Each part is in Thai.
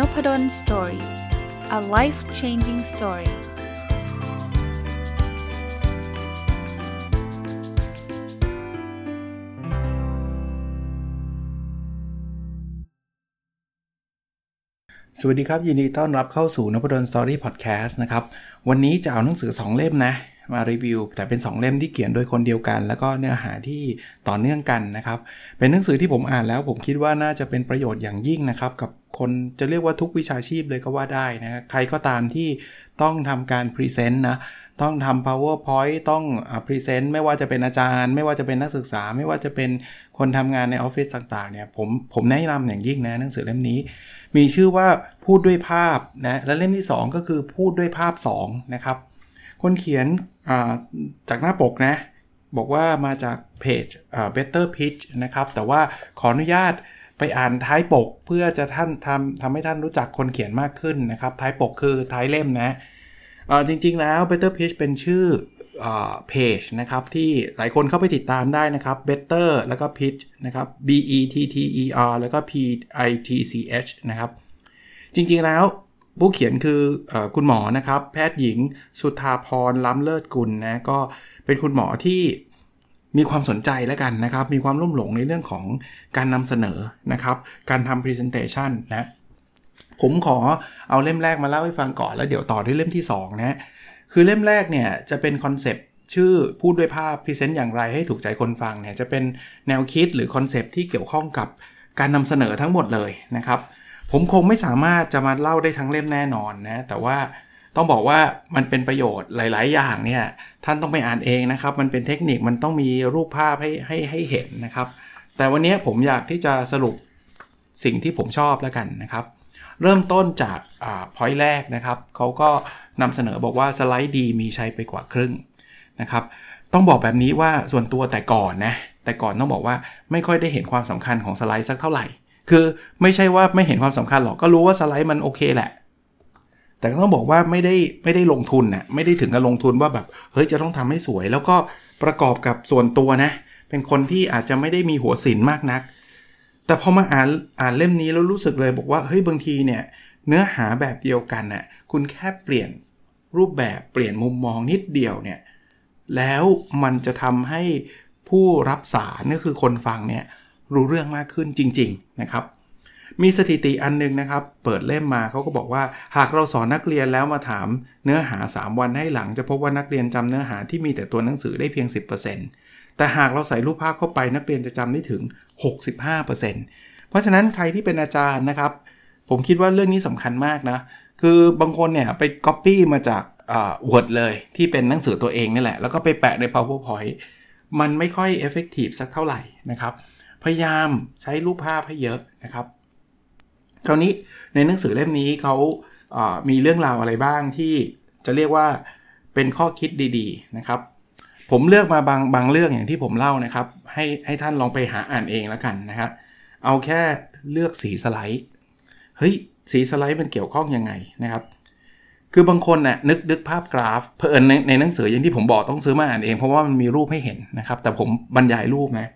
Nopadol Story a life changing story สวัสดีครับ ยินดีต้อนรับเข้าสู่นพดล Story พอดแคสต์นะครับ วันนี้จะเอาหนังสือ 2 เล่มนะ มารีวิว แต่เป็น 2 เล่มที่เขียนโดยคนเดียวกัน แล้วก็เนื้อหาที่ต่อเนื่องกันนะครับ เป็นหนังสือที่ผมอ่านแล้ว ผมคิดว่าน่าจะเป็นประโยชน์อย่างยิ่งนะครับกับคนจะเรียกว่าทุกวิชาชีพเลยก็ว่าได้นะใครก็ตามที่ต้องทำการพรีเซนต์นะต้องทำ powerpoint ต้องพรีเซนต์ไม่ว่าจะเป็นอาจารย์ ไม่ว่าจะเป็นนักศึกษา ไม่ว่าจะเป็นคนทำงานในออฟฟิศต่างๆเนี่ยผมผมแนะนำอย่างยิ่งนะหนังสือเล่มนี้ มีชื่อว่าพูดด้วยภาพนะและเล่มที่ 2 ก็คือพูดด้วยภาพ2นะครับคนเขียน จากหน้าปกนะ บอกว่ามาจากเพจ Better Pitch นะครับ แต่ว่าขออนุญาตไปอ่านท้ายปกเพื่อจะท่านทำทำให้ท่านรู้จักคนเขียนมากขึ้นนะครับ ท้ายปกคือท้ายเล่มนะจริงๆแล้ว Better Pitch เป็นชื่อเพจนะครับที่หลายคนเข้าไปติดตามได้นะครับ Better แล้วก็ Pitch นะครับ B E T T E R แล้วก็ P I T C H นะครับ จริงๆแล้ว ผู้เขียนคืออคุณหมอนะครับ แพทย์หญิงสุธาพรล้ำเลิศกุลนะก็เป็นคุณหมอที่มีความสนใจแล้วกันนะครับ มีความลุ่มหลงในเรื่องของการนำเสนอนะครับ การทำ presentation นะผมขอเอาเล่มแรกมาเล่าให้ฟังก่อนแล้วเดี๋ยวต่อด้วยเล่มที่ 2 นะคือเล่มแรกเนี่ยจะเป็น concept ชื่อพูดด้วยภาพ present อย่างไรให้ถูกใจคนฟังเนี่ยจะเป็นแนวคิดหรือ concept ที่เกี่ยวข้องกับการนำเสนอทั้งหมดเลยนะครับ ผมคงไม่สามารถจะมาเล่าได้ทั้งเล่มแน่นอนนะ แต่ว่าต้องบอกว่ามันเป็นประโยชน์หลาย ๆ อย่างเนี่ยท่านต้องไปอ่านเองนะครับ มันเป็นเทคนิคมันต้องมีรูปภาพให้ให้ให้เห็นนะครับ แต่วันนี้ผมอยากที่จะสรุปสิ่งที่ผมชอบแล้วกันนะครับ เริ่มต้นจากอ่าพอยต์แรกนะครับเขาก็นำเสนอบอกว่าสไลด์ดีมีใช้ไปกว่าครึ่งนะครับ ต้องบอกแบบนี้ว่าส่วนตัวแต่ก่อนนะแต่ก่อนต้องบอกว่าไม่ค่อยได้เห็นความสำคัญของสไลด์สักเท่าไหร่ คือไม่ใช่ว่าไม่เห็นความสำคัญหรอกก็รู้ว่าสไลด์มันโอเคแหละ แต่ก็ต้องบอกว่าไม่ได้ไม่ได้ลงทุนน่ะไม่ได้ถึงกับลงทุนว่าแบบเฮ้ยจะต้องทำให้สวย แล้วก็ประกอบกับส่วนตัวนะ เป็นคนที่อาจจะไม่ได้มีหัวศิลมากนัก แต่พอมาอ่านอ่านเล่มนี้แล้วรู้สึกเลยบอกว่าเฮ้ยบางทีเนี่ยเนื้อหาแบบเดียวกันน่ะคุณแค่เปลี่ยนรูปแบบเปลี่ยนมุมมองนิดเดียวเนี่ยแล้วมันจะทำให้ผู้รับสารก็คือคนฟังเนี่ย รู้เรื่องมากขึ้นจริง ๆ นะครับ มีสถิติอันนึงนะครับ เปิดเล่มมาเขาก็บอกว่า หากเราสอนนักเรียนแล้วมาถามเนื้อหา 3 วันให้หลัง จะพบว่านักเรียนจำเนื้อหาที่มีแต่ตัวหนังสือได้เพียง 10%แต่หากเราใส่รูปภาพเข้าไปนักเรียนจะจำได้ถึง 65%เพราะฉะนั้นใครที่เป็นอาจารย์นะครับ ผมคิดว่าเรื่องนี้สำคัญมากนะคือบางคนเนี่ยไปก๊อปปี้มาจากอ่า Word เลยที่เป็นหนังสือตัวเองนี่แหละ แล้วก็ไปแปะใน PowerPoint มันไม่ค่อย effective สักเท่าไหร่นะครับ พยายามใช้รูปภาพให้เยอะนะครับ คราวนี้ในหนังสือเล่มนี้เขาามีเรื่องราวอะไรบ้างที่จะเรียกว่าเป็นข้อคิดดีๆนะครับ ผมเลือกมาบางบางเรื่องอย่างที่ผมเล่านะครับ ให้ให้ท่านลองไปหาอ่านเองแล้วกันนะครับเอาแค่เลือกสีสไลด์เฮ้ยสีสไลด์มันเกี่ยวข้องยังไงนะครับ คือบางคนนะ่ะนึกนึกภาพกราฟเพอิญในในหนังสืออย่างที่ผมบอกต้องซื้อมาอ่านเองเพราะว่ามันมีรูปให้เห็นนะครับ แต่ผมบรรยายรูปนะ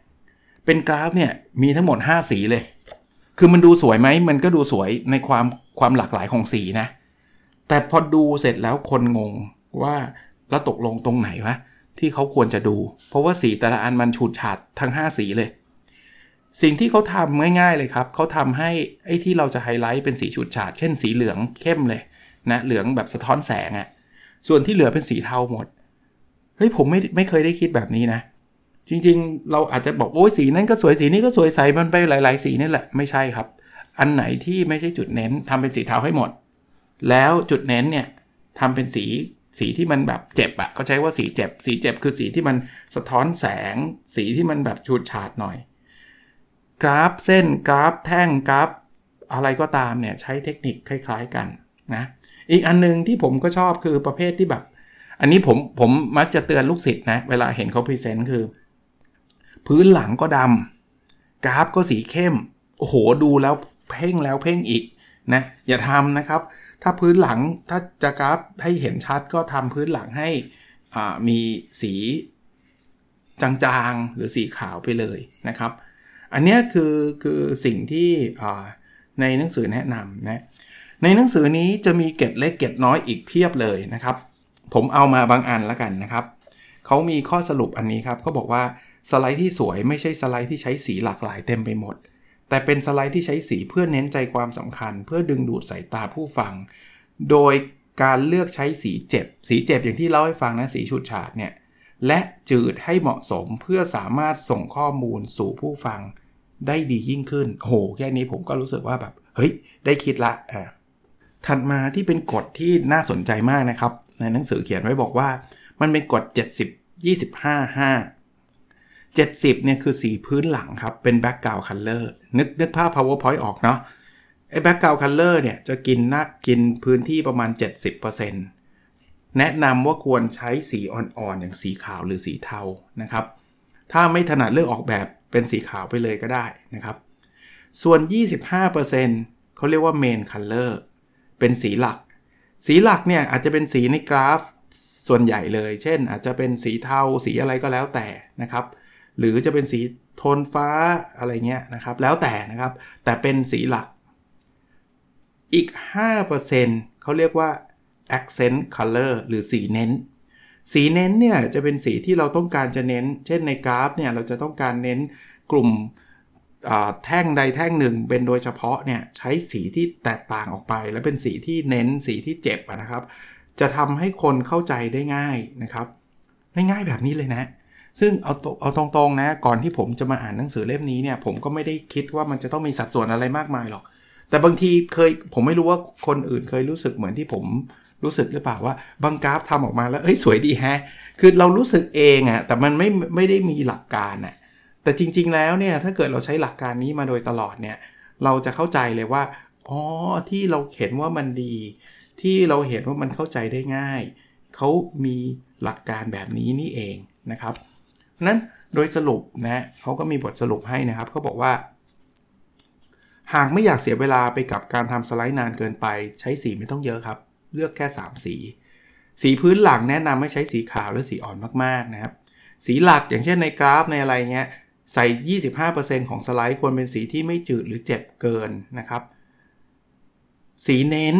เป็นกราฟเนี่ยมีทั้งหมด 5 สีเลย คือมันดูสวยไหมมันก็ดูสวยในความความหลากหลายของสีนะ แต่พอดูเสร็จแล้วคนงงว่าแล้วตกลงตรงไหนวะที่เขาควรจะดู เพราะว่าสีแต่ละอันมันฉูดฉาดทั้ง 5 สีเลย สิ่งที่เขาทำง่ายๆเลยครับเขาทำให้ไอ้ที่เราจะไฮไลท์เป็นสีฉูดฉาดเช่นสีเหลืองเข้มเลยนะเหลืองแบบสะท้อนแสงอะ่ะส่วนที่เหลือเป็นสีเทาหมดเฮ้ยผมไม่ไม่เคยได้คิดแบบนี้นะ จริงๆ เราอาจจะบอกโอ้ยสีนั้นก็สวยสีนี้ก็สวยใสมันไปหลายๆ สีนี่แหละไม่ใช่ครับ อันไหนที่ไม่ใช่จุดเน้นทำเป็นสีเทาให้หมด แล้วจุดเน้นเนี่ยทำเป็นสีสีที่มันแบบเจ็บอะเขาใช้ว่าสีเจ็บ สีเจ็บคือสีที่มันสะท้อนแสง สีที่มันแบบฉูดฉาดหน่อย กราฟเส้นกราฟแท่งกราฟอะไรก็ตามเนี่ยใช้เทคนิคคล้าย ๆกันนะอีกอันนึงที่ผมก็ชอบคือประเภทที่แบบ อันนี้ผมผมมักจะเตือนลูกศิษย์นะเวลาเห็นเขา present คือ พื้นหลังก็ดำกราฟก็สีเข้ม โอ้โหดูแล้วเพ่งแล้วเพ่งอีกนะอย่าทำนะครับ ถ้าพื้นหลังถ้าจะกราฟให้เห็นชัดก็ทำพื้นหลังให้มีสีจางๆ หรือสีขาวไปเลยนะครับ อันนี้คือคือสิ่งที่ในหนังสือแนะนำนะในหนังสือนี้จะมีเก็ดเล็กเก็ดน้อยอีกเพียบเลยนะครับ ผมเอามาบางอันแล้วกันนะครับ เขามีข้อสรุปอันนี้ครับเขาบอกว่า สไลด์ที่สวยไม่ใช่สไลด์ที่ใช้สีหลากหลายเต็มไปหมด แต่เป็นสไลด์ที่ใช้สีเพื่อเน้นใจความสำคัญ เพื่อดึงดูดสายตาผู้ฟัง โดยการเลือกใช้สีเจ็บ สีเจ็บอย่างที่เล่าให้ฟังนะสีฉูดฉาดเนี่ยและจืดให้เหมาะสมเพื่อสามารถส่งข้อมูลสู่ผู้ฟังได้ดียิ่งขึ้น โห แค่นี้ผมก็รู้สึกว่าแบบ เฮ้ย ได้คิดละอ่าถัดมาที่เป็นกฎที่น่าสนใจมากนะครับ ในหนังสือเขียนไว้บอกว่า มันเป็นกฎ 70 25 5 70เนี่ยคือสีพื้นหลังครับ เป็น background color นึกนึกภาพ powerpoint ออกเนาะไอ้ background color เนี่ยจะกินนักกินพื้นที่ประมาณ 70%แนะนำว่าควรใช้สีอ่อนๆ อย่างสีขาวหรือสีเทานะครับ ถ้าไม่ถนัดเลือกออกแบบเป็นสีขาวไปเลยก็ได้นะครับ ส่วน 25%เขาเรียกว่า main color เป็นสีหลัก สีหลักเนี่ยอาจจะเป็นสีในกราฟส่วนใหญ่เลย เช่น อาจจะเป็นสีเทาสีอะไรก็แล้วแต่นะครับ หรือจะเป็นสีโทนฟ้าอะไรเงี้ยนะครับ แล้วแต่นะครับ แต่เป็นสีหลัก อีก 5%เขาเรียกว่า accent color หรือสีเน้น สีเน้นเนี่ยจะเป็นสีที่เราต้องการจะเน้น เช่นในกราฟเนี่ยเราจะต้องการเน้นกลุ่มแท่งใดแท่งหนึ่งเป็นโดยเฉพาะเนี่ยใช้สีที่แตกต่างออกไป และเป็นสีที่เน้นสีที่เจ็บนะครับ จะทำให้คนเข้าใจได้ง่ายนะครับง่ายๆแบบนี้เลยนะ ซึ่งเอาเอาตรงๆนะก่อนที่ผมจะมาอ่านหนังสือเล่มนี้เนี่ยผมก็ไม่ได้คิดว่ามันจะต้องมีสัดส่วนอะไรมากมายหรอก แต่บางทีเคยผมไม่รู้ว่าคนอื่นเคยรู้สึกเหมือนที่ผมรู้สึกหรือเปล่าว่าบางกราฟทำออกมาแล้วเฮ้ยสวยดีแฮะ คือเรารู้สึกเองอะ่ะแต่มันไม่ไม่ได้มีหลักการอะ่ะแต่จริง ๆแล้วเนี่ยถ้าเกิดเราใช้หลักการนี้มาโดยตลอดเนี่ยเราจะเข้าใจเลยว่าอ๋อที่เราเห็นว่ามันดี ที่เราเห็นว่ามันเข้าใจได้ง่ายเขามีหลักการแบบนี้นี่เองนะครับ นั้นโดยสรุปนะเขาก็มีบทสรุปให้นะครับเขาบอกว่า หากไม่อยากเสียเวลาไปกับการทำสไลด์นานเกินไป ใช้สีไม่ต้องเยอะครับ เลือกแค่ 3 สี สีพื้นหลังแนะนำให้ใช้สีขาวหรือสีอ่อนมากๆนะครับ สีหลักอย่างเช่นในกราฟในอะไรเงี้ยใส่ 25%ของสไลด์ควรเป็นสีที่ไม่จืดหรือเจ็บเกินนะครับ สีเน้น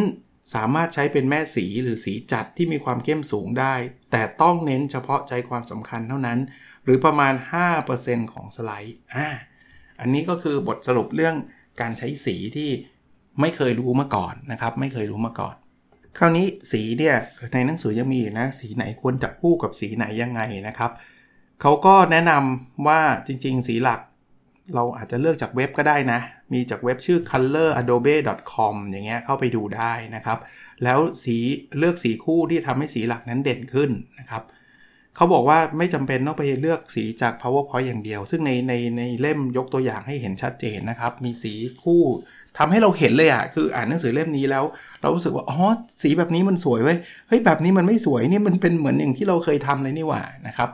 สามารถใช้เป็นแม่สีหรือสีจัดที่มีความเข้มสูงได้ แต่ต้องเน้นเฉพาะใจความสำคัญเท่านั้น หรือประมาณ 5%ของสไลด์อ่าอันนี้ก็คือบทสรุปเรื่องการใช้สีที่ไม่เคยรู้มาก่อนนะครับ ไม่เคยรู้มาก่อน คราวนี้สีเนี่ยในหนังสือยังมีนะ สีไหนควรจับคู่กับสีไหนยังไงนะครับเขาก็แนะนำว่าจริง ๆ สีหลัก เราอาจจะเลือกจากเว็บก็ได้นะ มีจากเว็บชื่อ coloradobe.com อย่างเงี้ยเข้าไปดูได้นะครับ แล้วสีเลือกสีคู่ที่ทำให้สีหลักนั้นเด่นขึ้นนะครับ เขาบอกว่าไม่จำเป็นต้องไปเลือกสีจาก powerpoint อย่างเดียว ซึ่งในในในเล่มยกตัวอย่างให้เห็นชัดเจนนะครับ มีสีคู่ทำให้เราเห็นเลยอะ่ะคืออ่านหนังสือเล่มนี้แล้ว เรารู้สึกว่า อ๋อ สีแบบนี้มันสวยเว้ย เฮ้ย แบบนี้มันไม่สวยนี่มันเป็นเหมือนอย่างที่เราเคยทำเลยนี่หว่านะครับ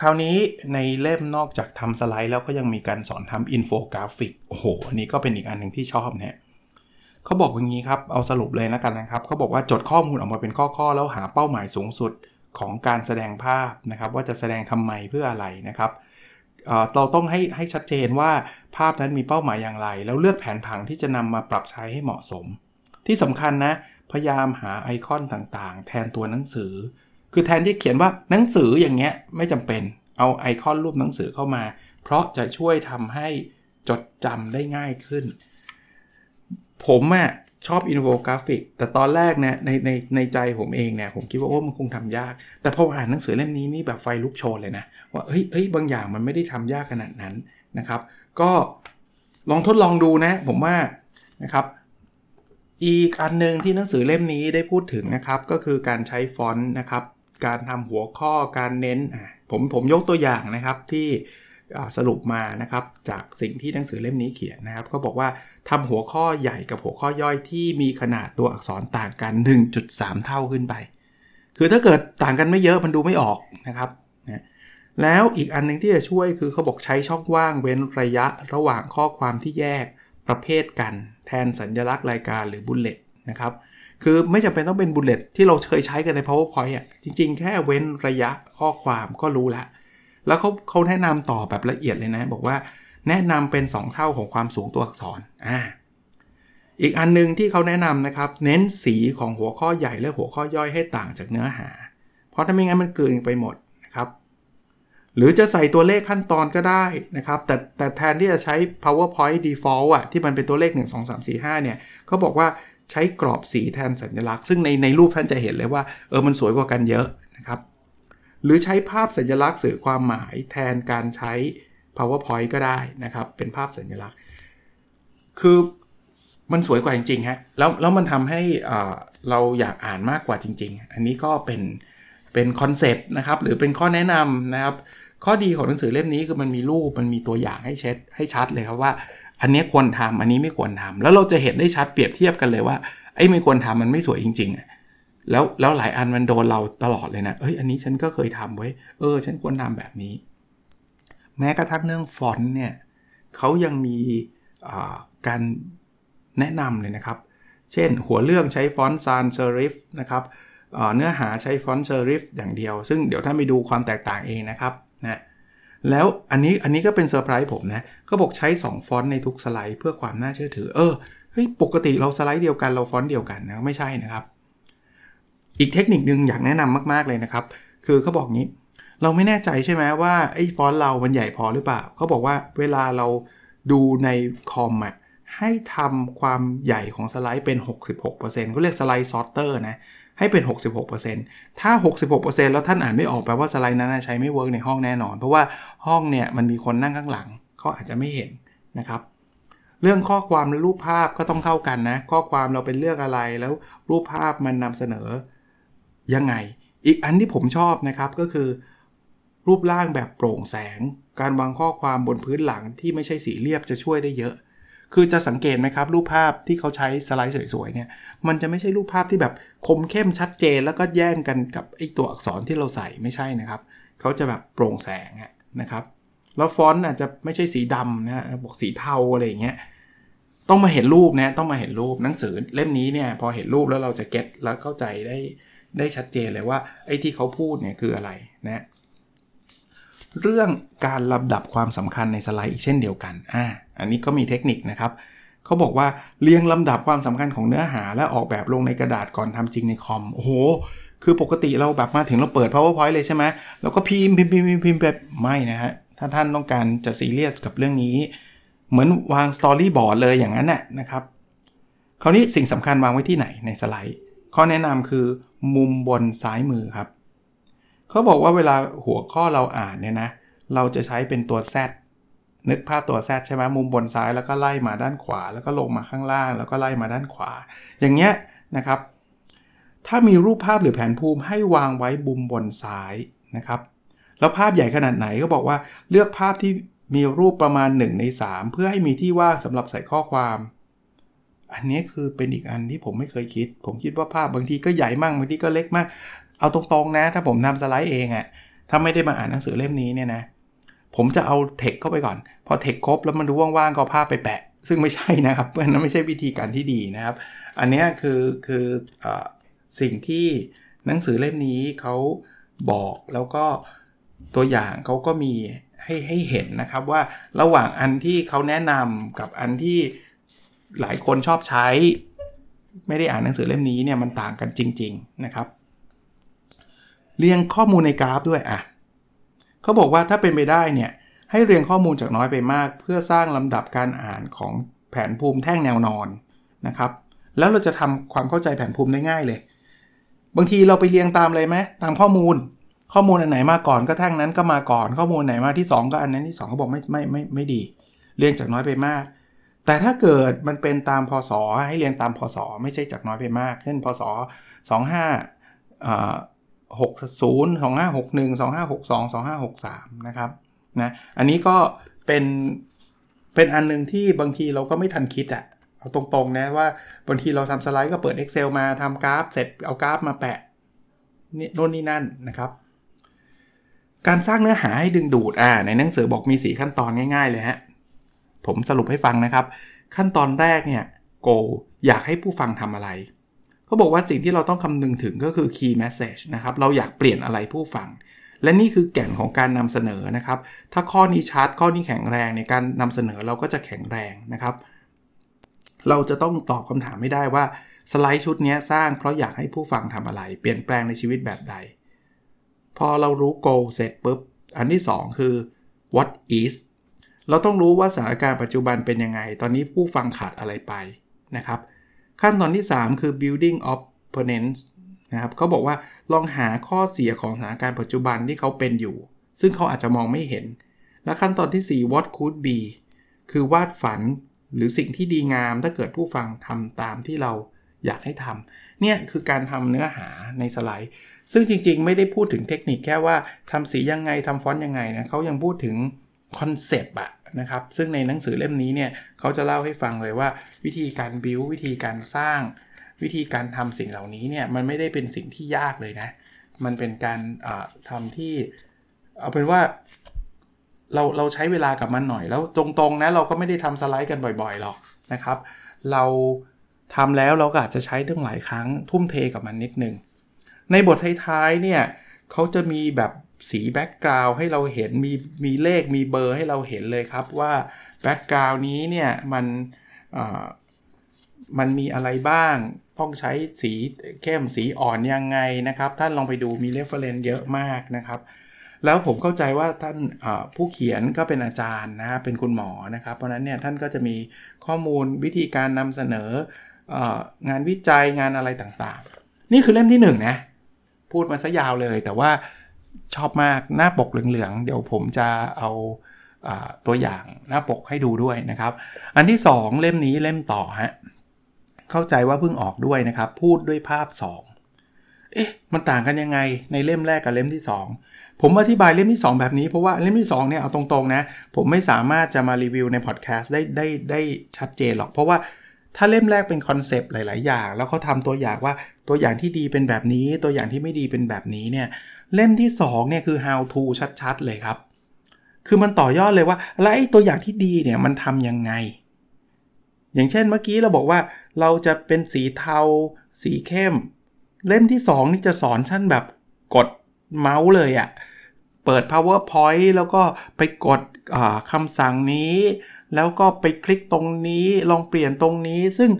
คราวนี้ในเล่มนอกจากทำสไลด์แล้วก็ยังมีการสอนทำอินโฟกราฟิก โอ้โห อันนี้ก็เป็นอีกอันหนึ่งที่ชอบเนี่ยเขาบอกอย่างนี้ครับ เอาสรุปเลยนะกันนะครับ เขาบอกว่าจดข้อมูลออกมาเป็นข้อๆแล้วหาเป้าหมายสูงสุด ของการแสดงภาพนะครับว่าจะแสดงทำไมเพื่ออะไรนะครับเราต้องให้ให้ชัดเจนว่าภาพนั้นมีเป้าหมายอย่างไร แล้วเลือกแผนผังที่จะนำมาปรับใช้ให้เหมาะสม ที่สำคัญนะ พยายามหาไอคอนต่างๆ แทนตัวหนังสือ คือแทนที่เขียนว่าหนังสืออย่างเงี้ยไม่จำเป็นเอาไอคอนรูปหนังสือเข้ามา เพราะจะช่วยทำให้จดจำได้ง่ายขึ้น ผมอะ ชอบอินโฟกราฟิก แต่ตอนแรกเนี่ยในในในใจผมเองเนี่ยผมคิดว่าโอ้มันคงทำยาก แต่พออ่านหนังสือเล่มนี้นี่แบบไฟลุกโชนเลยนะ ว่าเฮ้ยเฮ้ยบางอย่างมันไม่ได้ทำยากขนาดนั้นนะครับ ก็ลองทดลองดูนะ ผมว่านะครับ อีกอันหนึ่งที่หนังสือเล่มนี้ได้พูดถึงนะครับ ก็คือการใช้ฟอนต์นะครับ การทำหัวข้อการเน้นผมผมยกตัวอย่างนะครับที่ สรุปมานะครับจากสิ่งที่หนังสือเล่มนี้เขียนนะครับ ก็บอกว่าทำหัวข้อใหญ่กับหัวข้อย่อยที่มีขนาดตัวอักษรต่างกัน 1.3 เท่าขึ้นไป คือถ้าเกิดต่างกันไม่เยอะมันดูไม่ออกนะครับนะแล้วอีกอันนึงที่จะช่วยคือเขาบอกใช้ช่องว่างเว้นระยะระหว่างข้อความที่แยกประเภทกัน แทนสัญลักษณ์รายการหรือ bullet นะครับคือไม่จำเป็นต้องเป็น bullet ที่เราเคยใช้กันใน PowerPoint อะจริง ๆ แค่เว้นระยะข้อความก็รู้แล้ว แล้วเขาเขาแนะนำต่อแบบละเอียดเลยนะ บอกว่าแนะนำเป็น 2 เท่าของความสูงตัวอักษรอ่าอีกอันนึงที่เขาแนะนำนะครับ เน้นสีของหัวข้อใหญ่และหัวข้อย่อยให้ต่างจากเนื้อหา เพราะถ้าไม่งั้นมันเกินไปหมดนะครับ หรือจะใส่ตัวเลขขั้นตอนก็ได้นะครับ แต่แต่แทนที่จะใช้ powerpoint default อะที่มันเป็นตัวเลข 1 2 3 4 5 เนี่ยเขาบอกว่าใช้กรอบสีแทนสัญลักษณ์ ซึ่งในในรูปท่านจะเห็นเลยว่าเออมันสวยกว่ากันเยอะนะครับ หรือใช้ภาพสัญลักษณ์สื่อความหมายแทนการใช้ PowerPoint ก็ได้นะครับ เป็นภาพสัญลักษณ์ คือมันสวยกว่าจริงๆฮะแล้วแล้วมันทำให้เราอยากอ่านมากกว่าจริง ๆ อันนี้ก็เป็นเป็น concept นะครับหรือเป็นข้อแนะนำนะครับ ข้อดีของหนังสือเล่มนี้คือมันมีรูปมันมีตัวอย่างให้เช็ดให้ชัดเลยครับว่า อันนี้ควรทำอันนี้ไม่ควรทำแล้วเราจะเห็นได้ชัดเปรียบเทียบกันเลยว่าไอ้ไม่ควรทำมันไม่สวยจริงๆ แล้วแล้วหลายอันมันโดนเราตลอดเลยนะเฮ้ยอันนี้ฉันก็เคยทำไว้ เออ ฉันควรทำแบบนี้ แม้กระทั่งเรื่องฟอนต์เนี่ยเขายังมีการแนะนำเลยนะครับ เช่นหัวเรื่องใช้ฟอนต์ sans serif นะครับเนื้อหาใช้ฟอนต์ serif อย่างเดียว ซึ่งเดี๋ยวท่านไปดูความแตกต่างเองนะครับนะแล้วอันนี้อันนี้ก็เป็นเซอร์ไพรส์ผมนะก็บอกใช้ 2 ฟอนต์ในทุกสไลด์เพื่อความน่าเชื่อถือ เออเฮ้ยปกติเราสไลด์เดียวกันเราฟอนต์เดียวกันนะไม่ใช่นะครับ อีกเทคนิคนึงอยากแนะนำมาก ๆ เลยนะครับ คือเขาบอกงี้ เราไม่แน่ใจใช่ไหมว่าไอ้ฟอนต์เรามันใหญ่พอหรือเปล่า เขาบอกว่าเวลาเราดูในคอมอะให้ทำความใหญ่ของสไลด์เป็น 66%เขาเรียก slide sorter นะ ให้เป็น 66%ถ้า 66%แล้วท่านอ่านไม่ออกแปลว่าสไลด์นั้นใช้ไม่ work ในห้องแน่นอน เพราะว่าห้องเนี่ยมันมีคนนั่งข้างหลังเขาอาจจะไม่เห็นนะครับ เรื่องข้อความและรูปภาพก็ต้องเท่ากันนะ ข้อความเราเป็นเลือกอะไรแล้วรูปภาพมันนำเสนอ ยังไง อีกอันที่ผมชอบนะครับก็คือ รูปร่างแบบโปร่งแสง การวางข้อความบนพื้นหลังที่ไม่ใช่สีเรียบจะช่วยได้เยอะ คือจะสังเกตไหมครับ รูปภาพที่เขาใช้สไลด์สวยๆเนี่ยมันจะไม่ใช่รูปภาพที่แบบคมเข้มชัดเจน แล้วก็แย่งกันกับไอตัวอักษรที่เราใส่ไม่ใช่นะครับเขาจะแบบโปร่งแสงนะครับแล้วฟอนต์อาจจะไม่ใช่สีดำนะบอกสีเทาอะไรอย่างเงี้ยต้องมาเห็นรูปนะต้องมาเห็นรูปหนังสือเล่มนี้เนี่ยพอเห็นรูปแล้วเราจะเก็ตแล้วเข้าใจได้ ได้ชัดเจนเลยว่าไอ้ที่เขาพูดเนี่ยคืออะไรนะเรื่องการลำดับความสำคัญในสไลด์อีกเช่นเดียวกันอ่าอันนี้ก็มีเทคนิคนะครับเขาบอกว่าเรียงลำดับความสำคัญของเนื้อหา และออกแบบลงในกระดาษก่อนทำจริงในคอมโอ้โหคือปกติเราแบบมาถึงเราเปิด powerpoint เลยใช่ไหมแล้วก็พิมพ์พิมพ์พิมพ์พิมพ์แบบไม่นะฮะถ้าท่านต้องการจะซีเรียสกับเรื่องนี้ เหมือนวางสตอรี่บอร์ดเลยอย่างนั้นน่ะนะครับ คราวนี้สิ่งสำคัญวางไว้ที่ไหนในสไลด์ ข้อแนะนำคือ มุมบนซ้ายมือครับ เขาบอกว่าเวลาหัวข้อเราอ่านเนี่ยนะ เราจะใช้เป็นตัว Z นึกภาพตัว Z ใช่ไหมมุมบนซ้ายแล้วก็ไล่มาด้านขวา แล้วก็ลงมาข้างล่าง แล้วก็ไล่มาด้านขวา อย่างเงี้ยนะครับ ถ้ามีรูปภาพหรือแผนภูมิให้วางไว้บุมบนซ้ายนะครับ แล้วภาพใหญ่ขนาดไหนก็บอกว่าเลือกภาพที่มีรูปประมาณ 1 ใน 3 เพื่อให้มีที่ว่างสำหรับใส่ข้อความ อันนี้คือเป็นอีกอันที่ผมไม่เคยคิด ผมคิดว่าภาพบางทีก็ใหญ่มากบางทีก็เล็กมาก เอาตรงๆนะ ถ้าผมทำสไลด์เองอะ่ะถ้าไม่ได้มาอ่านหนังสือเล่มนี้เนี่ยนะผมจะเอาเทคเข้าไปก่อน พอเทคครบแล้วมันดูว่างๆก็ภาพไปแปะ ซึ่งไม่ใช่นะครับนั่นไม่ใช่วิธีการที่ดีนะครับ อันนี้คือคืออสิ่งที่หนังสือเล่มนี้เขาบอกแล้วก็ตัวอย่างเขาก็มีให้ให้เห็นนะครับว่าระหว่างอันที่เขาแนะนำกับอันที่ หลายคนชอบใช้ ไม่ได้อ่านหนังสือเล่มนี้เนี่ยมันต่างกันจริง ๆนะครับ เรียงข้อมูลในกราฟด้วยอะเขาบอกว่าถ้าเป็นไปได้เนี่ยให้เรียงข้อมูลจากน้อยไปมาก เพื่อสร้างลำดับการอ่านของแผนภูมิแท่งแนวนอนนะครับ แล้วเราจะทำความเข้าใจแผนภูมิได้ง่ายเลย บางทีเราไปเรียงตามเลยไหมตามข้อมูล ข้อมูลอันไหนมาก่อนก็แท่งนั้นก็มาก่อนข้อมูลไหนมาที่ 2 ก็อันนั้นที่2เขาบอกไม่ไม่ไม่ไม่ดี เรียงจากน้อยไปมาก แต่ถ้าเกิดมันเป็นตามพศให้เรียงตามพศไม่ใช่จากน้อยไปมาก เช่นพศ 25อ่า60 2561 2562 2563 นะครับนะอันนี้ก็เป็นเป็นอันนึงที่บางทีเราก็ไม่ทันคิดอะเอาตรงๆนะว่าบางทีเราทำสไลด์ก็เปิด Excel มาทำกราฟเสร็จเอากราฟมาแปะนี่โน่นนี่นั่นนะครับ การสร้างเนื้อหาให้ดึงดูดอ่าในหนังสือบอกมี 4 ขั้นตอนง่ายๆเลยฮะ ผมสรุปให้ฟังนะครับ ขั้นตอนแรกเนี่ยโกอยากให้ผู้ฟังทำอะไรเขาบอกว่าสิ่งที่เราต้องคำนึงถึงก็คือ key message นะครับ เราอยากเปลี่ยนอะไรผู้ฟัง และนี่คือแก่นของการนำเสนอนะครับ ถ้าข้อนี้ชัดข้อนี้แข็งแรงในการนำเสนอเราก็จะแข็งแรงนะครับ เราจะต้องตอบคำถามไม่ได้ว่าสไลด์ชุดนี้สร้างเพราะอยากให้ผู้ฟังทำอะไร เปลี่ยนแปลงในชีวิตแบบใด พอเรารู้ goal เสร็จปุ๊บ อันที่ 2 คือ what is เราต้องรู้ว่าสถานการณ์ปัจจุบันเป็นยังไง ตอนนี้ผู้ฟังขาดอะไรไปนะครับ ขั้นตอนที่ 3 คือ building opponents นะครับเขาบอกว่าลองหาข้อเสียของสถานการณ์ปัจจุบันที่เขาเป็นอยู่ ซึ่งเขาอาจจะมองไม่เห็น และขั้นตอนที่ 4 what could be คือวาดฝันหรือสิ่งที่ดีงามถ้าเกิดผู้ฟังทำตามที่เราอยากให้ทำเนี่ยคือการทำเนื้อหาในสไลด์ ซึ่งจริงๆ ไม่ได้พูดถึงเทคนิคแค่ว่าทำสียังไงทำฟอนต์ยังไงนะเขายังพูดถึงคอนเซปต์อะ นะครับ ซึ่งในหนังสือเล่มนี้เนี่ยเขาจะเล่าให้ฟังเลยว่า วิธีการบิววิธีการสร้าง วิธีการทำสิ่งเหล่านี้เนี่ยมันไม่ได้เป็นสิ่งที่ยากเลยนะ มันเป็นการทำที่เอาเป็นว่าเราเราใช้เวลากับมันหน่อยแล้วตรงๆนะเราก็ไม่ได้ทำสไลด์กันบ่อยๆหรอกนะครับ เราทำแล้วเราก็อาจจะใช้ตั้งหลายครั้งทุ่มเทกับมันนิดนึงในบทท้ายๆเนี่ยเขาจะมีแบบ สี background ให้เราเห็นมีมีเลขมีเบอร์ให้เราเห็นเลยครับว่า background นี้เนี่ยมันมันมีอะไรบ้าง ต้องใช้สีเข้มสีอ่อนยังไงนะครับ ท่านลองไปดูมี reference เยอะมากนะครับ แล้วผมเข้าใจว่าท่านผู้เขียนก็เป็นอาจารย์นะเป็นคุณหมอนะครับ เพราะนั้นเนี่ยท่านก็จะมีข้อมูลวิธีการนำเสนองานวิจัยงานอะไรต่างๆ นี่คือเล่มที่1นนะพูดมาซะยาวเลยแต่ว่า ชอบมากหน้าปกเหลืองๆ เดี๋ยวผมจะเอาตัวอย่างหน้าปกให้ดูด้วยนะครับ อันที่ 2 เล่มนี้เล่มต่อฮะเข้าใจว่าเพิ่งออกด้วยนะครับ พูดด้วยภาพ 2 เอ๊ะ มันต่างกันยังไงในเล่มแรกกับเล่มที่ 2 ผมอธิบายเล่มที่ 2 แบบนี้เพราะว่าเล่มที่2เนี่ยเอาตรงๆนะ ผมไม่สามารถจะมารีวิวในพอดแคสต์ได้ได้ได้ชัดเจนหรอก เพราะว่าถ้าเล่มแรกเป็นคอนเซปต์หลาย ๆ อย่าง แล้วเขาทำตัวอย่างว่าตัวอย่างที่ดีเป็นแบบนี้ ตัวอย่างที่ไม่ดีเป็นแบบนี้เนี่ย เล่มที่2เนี่ยคือ how to ชัดๆ เลยครับ คือมันต่อยอดเลยว่าแล้วไอ้ตัวอย่างที่ดีเนี่ยมันทำยังไง อย่างเช่นเมื่อกี้เราบอกว่าเราจะเป็นสีเทา สีเข้ม เล่มที่ 2 นี่จะสอนชั้นแบบกดเมาส์เลยอะ่ะ เปิด powerpoint แล้วก็ไปกดคำสั่งนี้ แล้วก็ไปคลิกตรงนี้ลองเปลี่ยนตรงนี้ ซึ่ง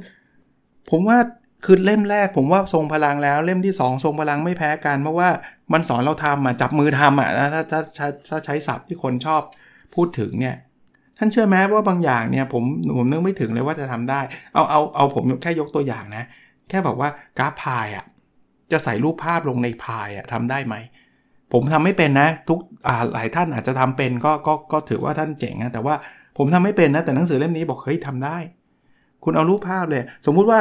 ผมว่าคือเล่มแรกผมว่าทรงพลังแล้วเล่มที่ 2 ทรงพลังไม่แพ้กันเพราะว่า มันสอนเราทำอะจับมือทำอะถ้าถ้าถ้าถ้าใช้ศัพท์ที่คนชอบพูดถึงเนี่ยท่านเชื่อไหมว่าบางอย่างเนี่ยผมผมนึกไม่ถึงเลยว่าจะทำได้ เอาเอาเอาผมแค่ยกตัวอย่างนะ แค่บอกว่ากราฟพายอะจะใส่รูปภาพลงในพายอะทำได้ไหม ผมทำไม่เป็นนะ ทุกอ่าหลายท่านอาจจะทำเป็นก็ก็ก็ถือว่าท่านเจ๋งนะแต่ว่าผมทำไม่เป็นนะ แต่หนังสือเล่มนี้บอกเฮ้ยทำได้ คุณเอารูปภาพเลย สมมุติว่า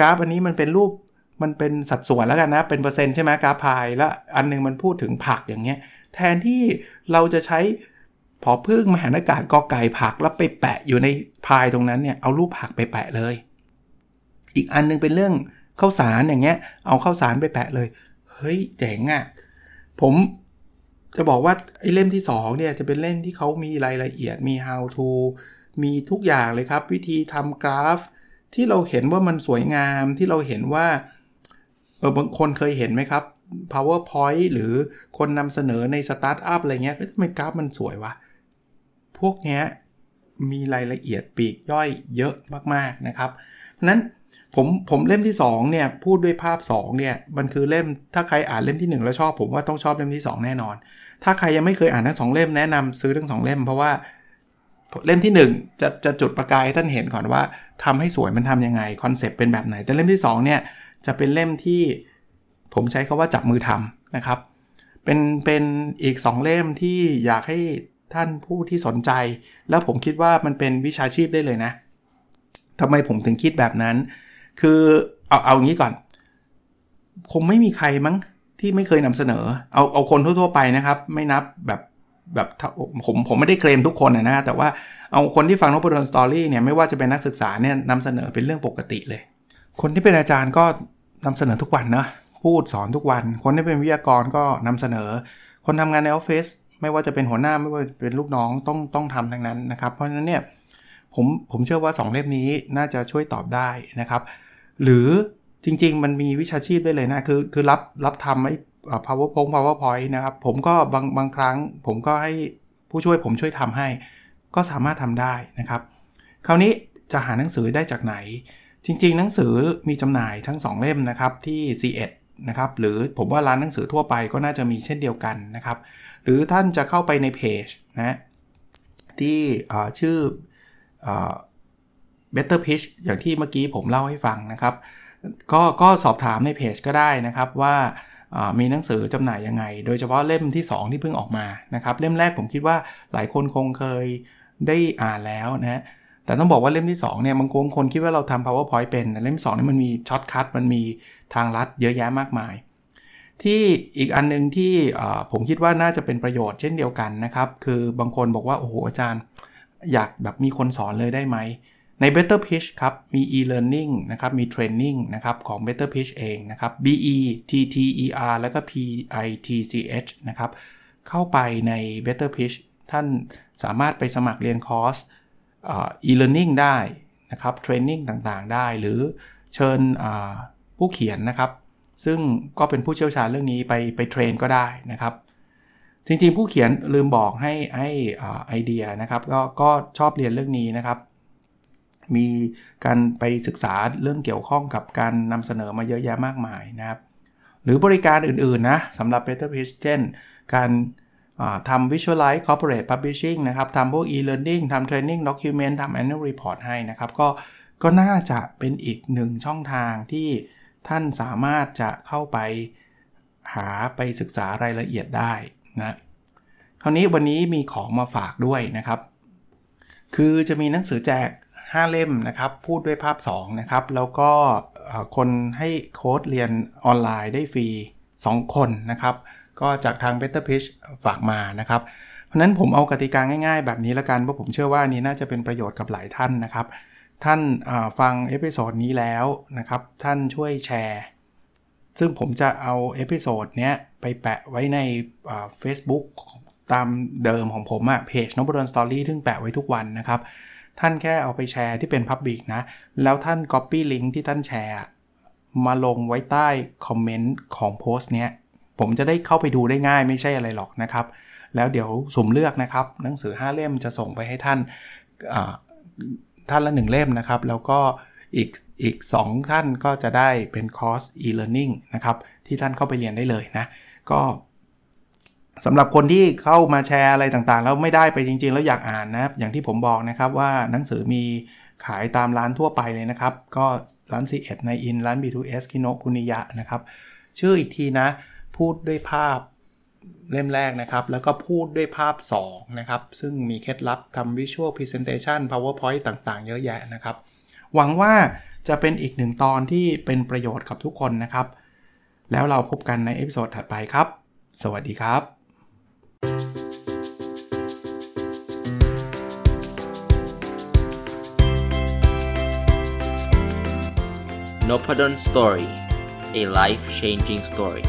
กราฟอันนี้มันเป็นรูป มันเป็นสัดส่วนแล้วกันนะ เป็นเปอร์เซ็นต์ใช่ไหมกราฟพายแล้วอันนึงมันพูดถึงผักอย่างเงี้ย แทนที่เราจะใช้พอพึ่งมหานากาศกอไก่ผักแล้วไปแปะอยู่ในพายตรงนั้นเนี่ยเอารูปผักไปแปะเลย อีกอันนึงเป็นเรื่องข้าวสารอย่างเงี้ย เอาข้าวสารไปแปะเลย เฮ้ยเจ๋งอะ่ะ ผมจะบอกว่าไอ้เล่มที่2เนี่ยจะเป็นเล่มที่เขามีรายละเอียดมี how to มีทุกอย่างเลยครับ วิธีทำกราฟ ที่เราเห็นว่ามันสวยงามที่เราเห็นว่า ออบางคนเคยเห็นไหมครับ powerpoint หรือคนนำเสนอในสตาร์ทอัพอะไรเงี้ยทำไมกราฟมันสวยวะ พวกเนี้ยมีรายละเอียดปีกย่อยเยอะมากๆนะครับนั้นผมผมเล่มที่2เนี่ยพูดด้วยภาพ2เนี่ยมันคือเล่มถ้าใครอ่านเล่มที่ 1 แล้วชอบ ผมว่าต้องชอบเล่มที่ 2 แน่นอน ถ้าใครยังไม่เคยอ่านทั้งสองเล่มแนะนำซื้อทั้งสองเล่ม เพราะว่าเล่มที่ 1 จะจะจุดประกายท่านเห็นก่อนว่าทำให้สวยมันทํำยังไงคอนเซปต์เป็นแบบไหน แต่เล่มที่2เนี่ย จะเป็นเล่มที่ผมใช้คาว่าจับมือทำนะครับ เป็นเป็นอีก 2 เล่มที่อยากให้ท่านผู้ที่สนใจ แล้วผมคิดว่ามันเป็นวิชาชีพได้เลยนะทำไมผมถึงคิดแบบนั้น คือเอาเอางี้ก่อน คงไม่มีใครมั้งที่ไม่เคยนำเสนอ เอาเอาคนทั่ว ๆ ไปนะครับ ไม่นับแบบแบบผมผมไม่ได้เคลมทุกคนนะแต่ว่าเอาคนที่ฟังนพดลสตอรี่เนี่ยไม่ว่าจะเป็นนักศึกษาเนี่ยนำเสนอเป็นเรื่องปกติเลย คนที่เป็นอาจารย์ก็นำเสนอทุกวันนะพูดสอนทุกวัน คนที่เป็นวิทยากรก็นำเสนอ คนทำงานในออฟฟิศไม่ว่าจะเป็นหัวหน้าไม่ว่าเป็นลูกน้องต้องต้องทำทั้งนั้นนะครับ เพราะฉะนั้นเนี่ยผมผมเชื่อว่า 2 เล่มนี้น่าจะช่วยตอบได้นะครับ หรือจริง ๆ มันมีวิชาชีพได้เลยนะคือคือรับรับทำไอ้ powerpoint powerpoint นะครับ ผมก็บางบางครั้ง ผมก็ให้ผู้ช่วยผมช่วยทำให้ ก็สามารถทำได้นะครับ คราวนี้จะหาหนังสือได้จากไหน จริงๆ หนังสือมีจำหน่ายทั้ง 2 เล่มนะครับที่ C1 นะครับหรือผมว่าร้านหนังสือทั่วไปก็น่าจะมีเช่นเดียวกันนะครับ หรือท่านจะเข้าไปในเพจนะที่ชื่อ Better Pitch อย่างที่เมื่อกี้ผมเล่าให้ฟังนะครับ ก็ก็สอบถามในเพจก็ได้นะครับว่ามีหนังสือจำหน่ายยังไง โดยเฉพาะเล่มที่ 2 ที่เพิ่งออกมานะครับ เล่มแรกผมคิดว่าหลายคนคงเคยได้อ่านแล้วนะ แต่ต้องบอกว่าเล่มที่2เนี่ยบางคนคนคิดว่าเราทำ PowerPoint เป็นเล่ม2นี่มันมี shortcut มันมีทางลัดเยอะแยะมากมาย ที่อีกอันนึงที่ผมคิดว่าน่าจะเป็นประโยชน์เช่นเดียวกันนะครับ คือบางคนบอกว่า โอ้โห อาจารย์ อยากแบบมีคนสอนเลยได้ไหม ใน Better Pitch ครับ มี e-learning นะครับ มี training นะครับของ Better Pitch เองนะครับ B E T T E R แล้วก็ P I T C H นะครับเข้าไปใน Better Pitch ท่านสามารถไปสมัครเรียนคอร์ส e-learning ได้นะครับ training ต่างๆ ได้ หรือเชิญผู้เขียนนะครับ ซึ่งก็เป็นผู้เชี่ยวชาญเรื่องนี้ไปไปเทรนก็ได้นะครับ จริงๆ ผู้เขียนลืมบอกให้ให้ไอเดียนะครับก็ก็ชอบเรียนเรื่องนี้นะครับ มีการไปศึกษาเรื่องเกี่ยวข้องกับการนำเสนอมาเยอะแยะมากมายนะครับ หรือบริการอื่นๆนะสำหรับ Better Pitch เช่นการ ทำ Visualize Corporate Publishing นะครับทำพวก e-learning ทำ Training Document ทำ Annual Report ให้นะครับ ก็ก็น่าจะเป็นอีกหนึ่งช่องทางที่ท่านสามารถจะเข้าไปหาไปศึกษารายละเอียดได้นะคราวนี้วันนี้มีของมาฝากด้วยนะครับ คือจะมีหนังสือแจก 5 เล่มนะครับ พูดด้วยภาพ 2 นะครับ แล้วก็คนให้โค้ดเรียนออนไลน์ได้ฟรี 2 คนนะครับ ก็จากทาง Better Pitch ฝากมานะครับ เพราะนั้นผมเอากติกาง่ายๆ แบบนี้ละกันเพราะผมเชื่อว่านี้น่าจะเป็นประโยชน์กับหลายท่านนะครับ ท่านฟัง episode นี้แล้วนะครับ ท่านช่วยแชร์ ซึ่งผมจะเอา episode เนี้ยไปแปะไว้ใน Facebook ตามเดิมของผมอะเพจ Nopadol's Story ซึ่งแปะไว้ทุกวันนะครับ ท่านแค่เอาไปแชร์ที่เป็น Public นะ แล้วท่าน Copy Link ที่ท่านแชร์มาลงไว้ใต้คอมเมนต์ของโพสต์เนี้ย ผมจะได้เข้าไปดูได้ง่ายไม่ใช่อะไรหรอกนะครับ แล้วเดี๋ยวสุ่มเลือกนะครับ หนังสือ 5 เล่มจะส่งไปให้ท่านท่านละ 1 เล่มนะครับ แล้วก็อีกอีก 2 ท่านก็จะได้เป็นคอร์ส e-learning นะครับ ที่ท่านเข้าไปเรียนได้เลยนะ ก็สำหรับคนที่เข้ามาแชร์อะไรต่างๆ แล้วไม่ได้ไปจริง ๆ แล้วอยากอ่านนะอย่างที่ผมบอกนะครับว่าหนังสือมีขายตามร้านทั่วไปเลยนะครับ ก็ร้าน C1 ในอินร้าน B2S คิโนคุนิยะนะครับ ชื่ออีกทีนะ พูดด้วยภาพเล่มแรกนะครับ แล้วก็พูดด้วยภาพ 2 นะครับ ซึ่งมีเคล็ดลับทำ Visual Presentation PowerPoint ต่างๆ เยอะแยะนะครับ หวังว่าจะเป็นอีกหนึ่งตอนที่เป็นประโยชน์กับทุกคนนะครับ แล้วเราพบกันใน episode ถัดไปครับ สวัสดีครับ n o p a d o n Story a life changing story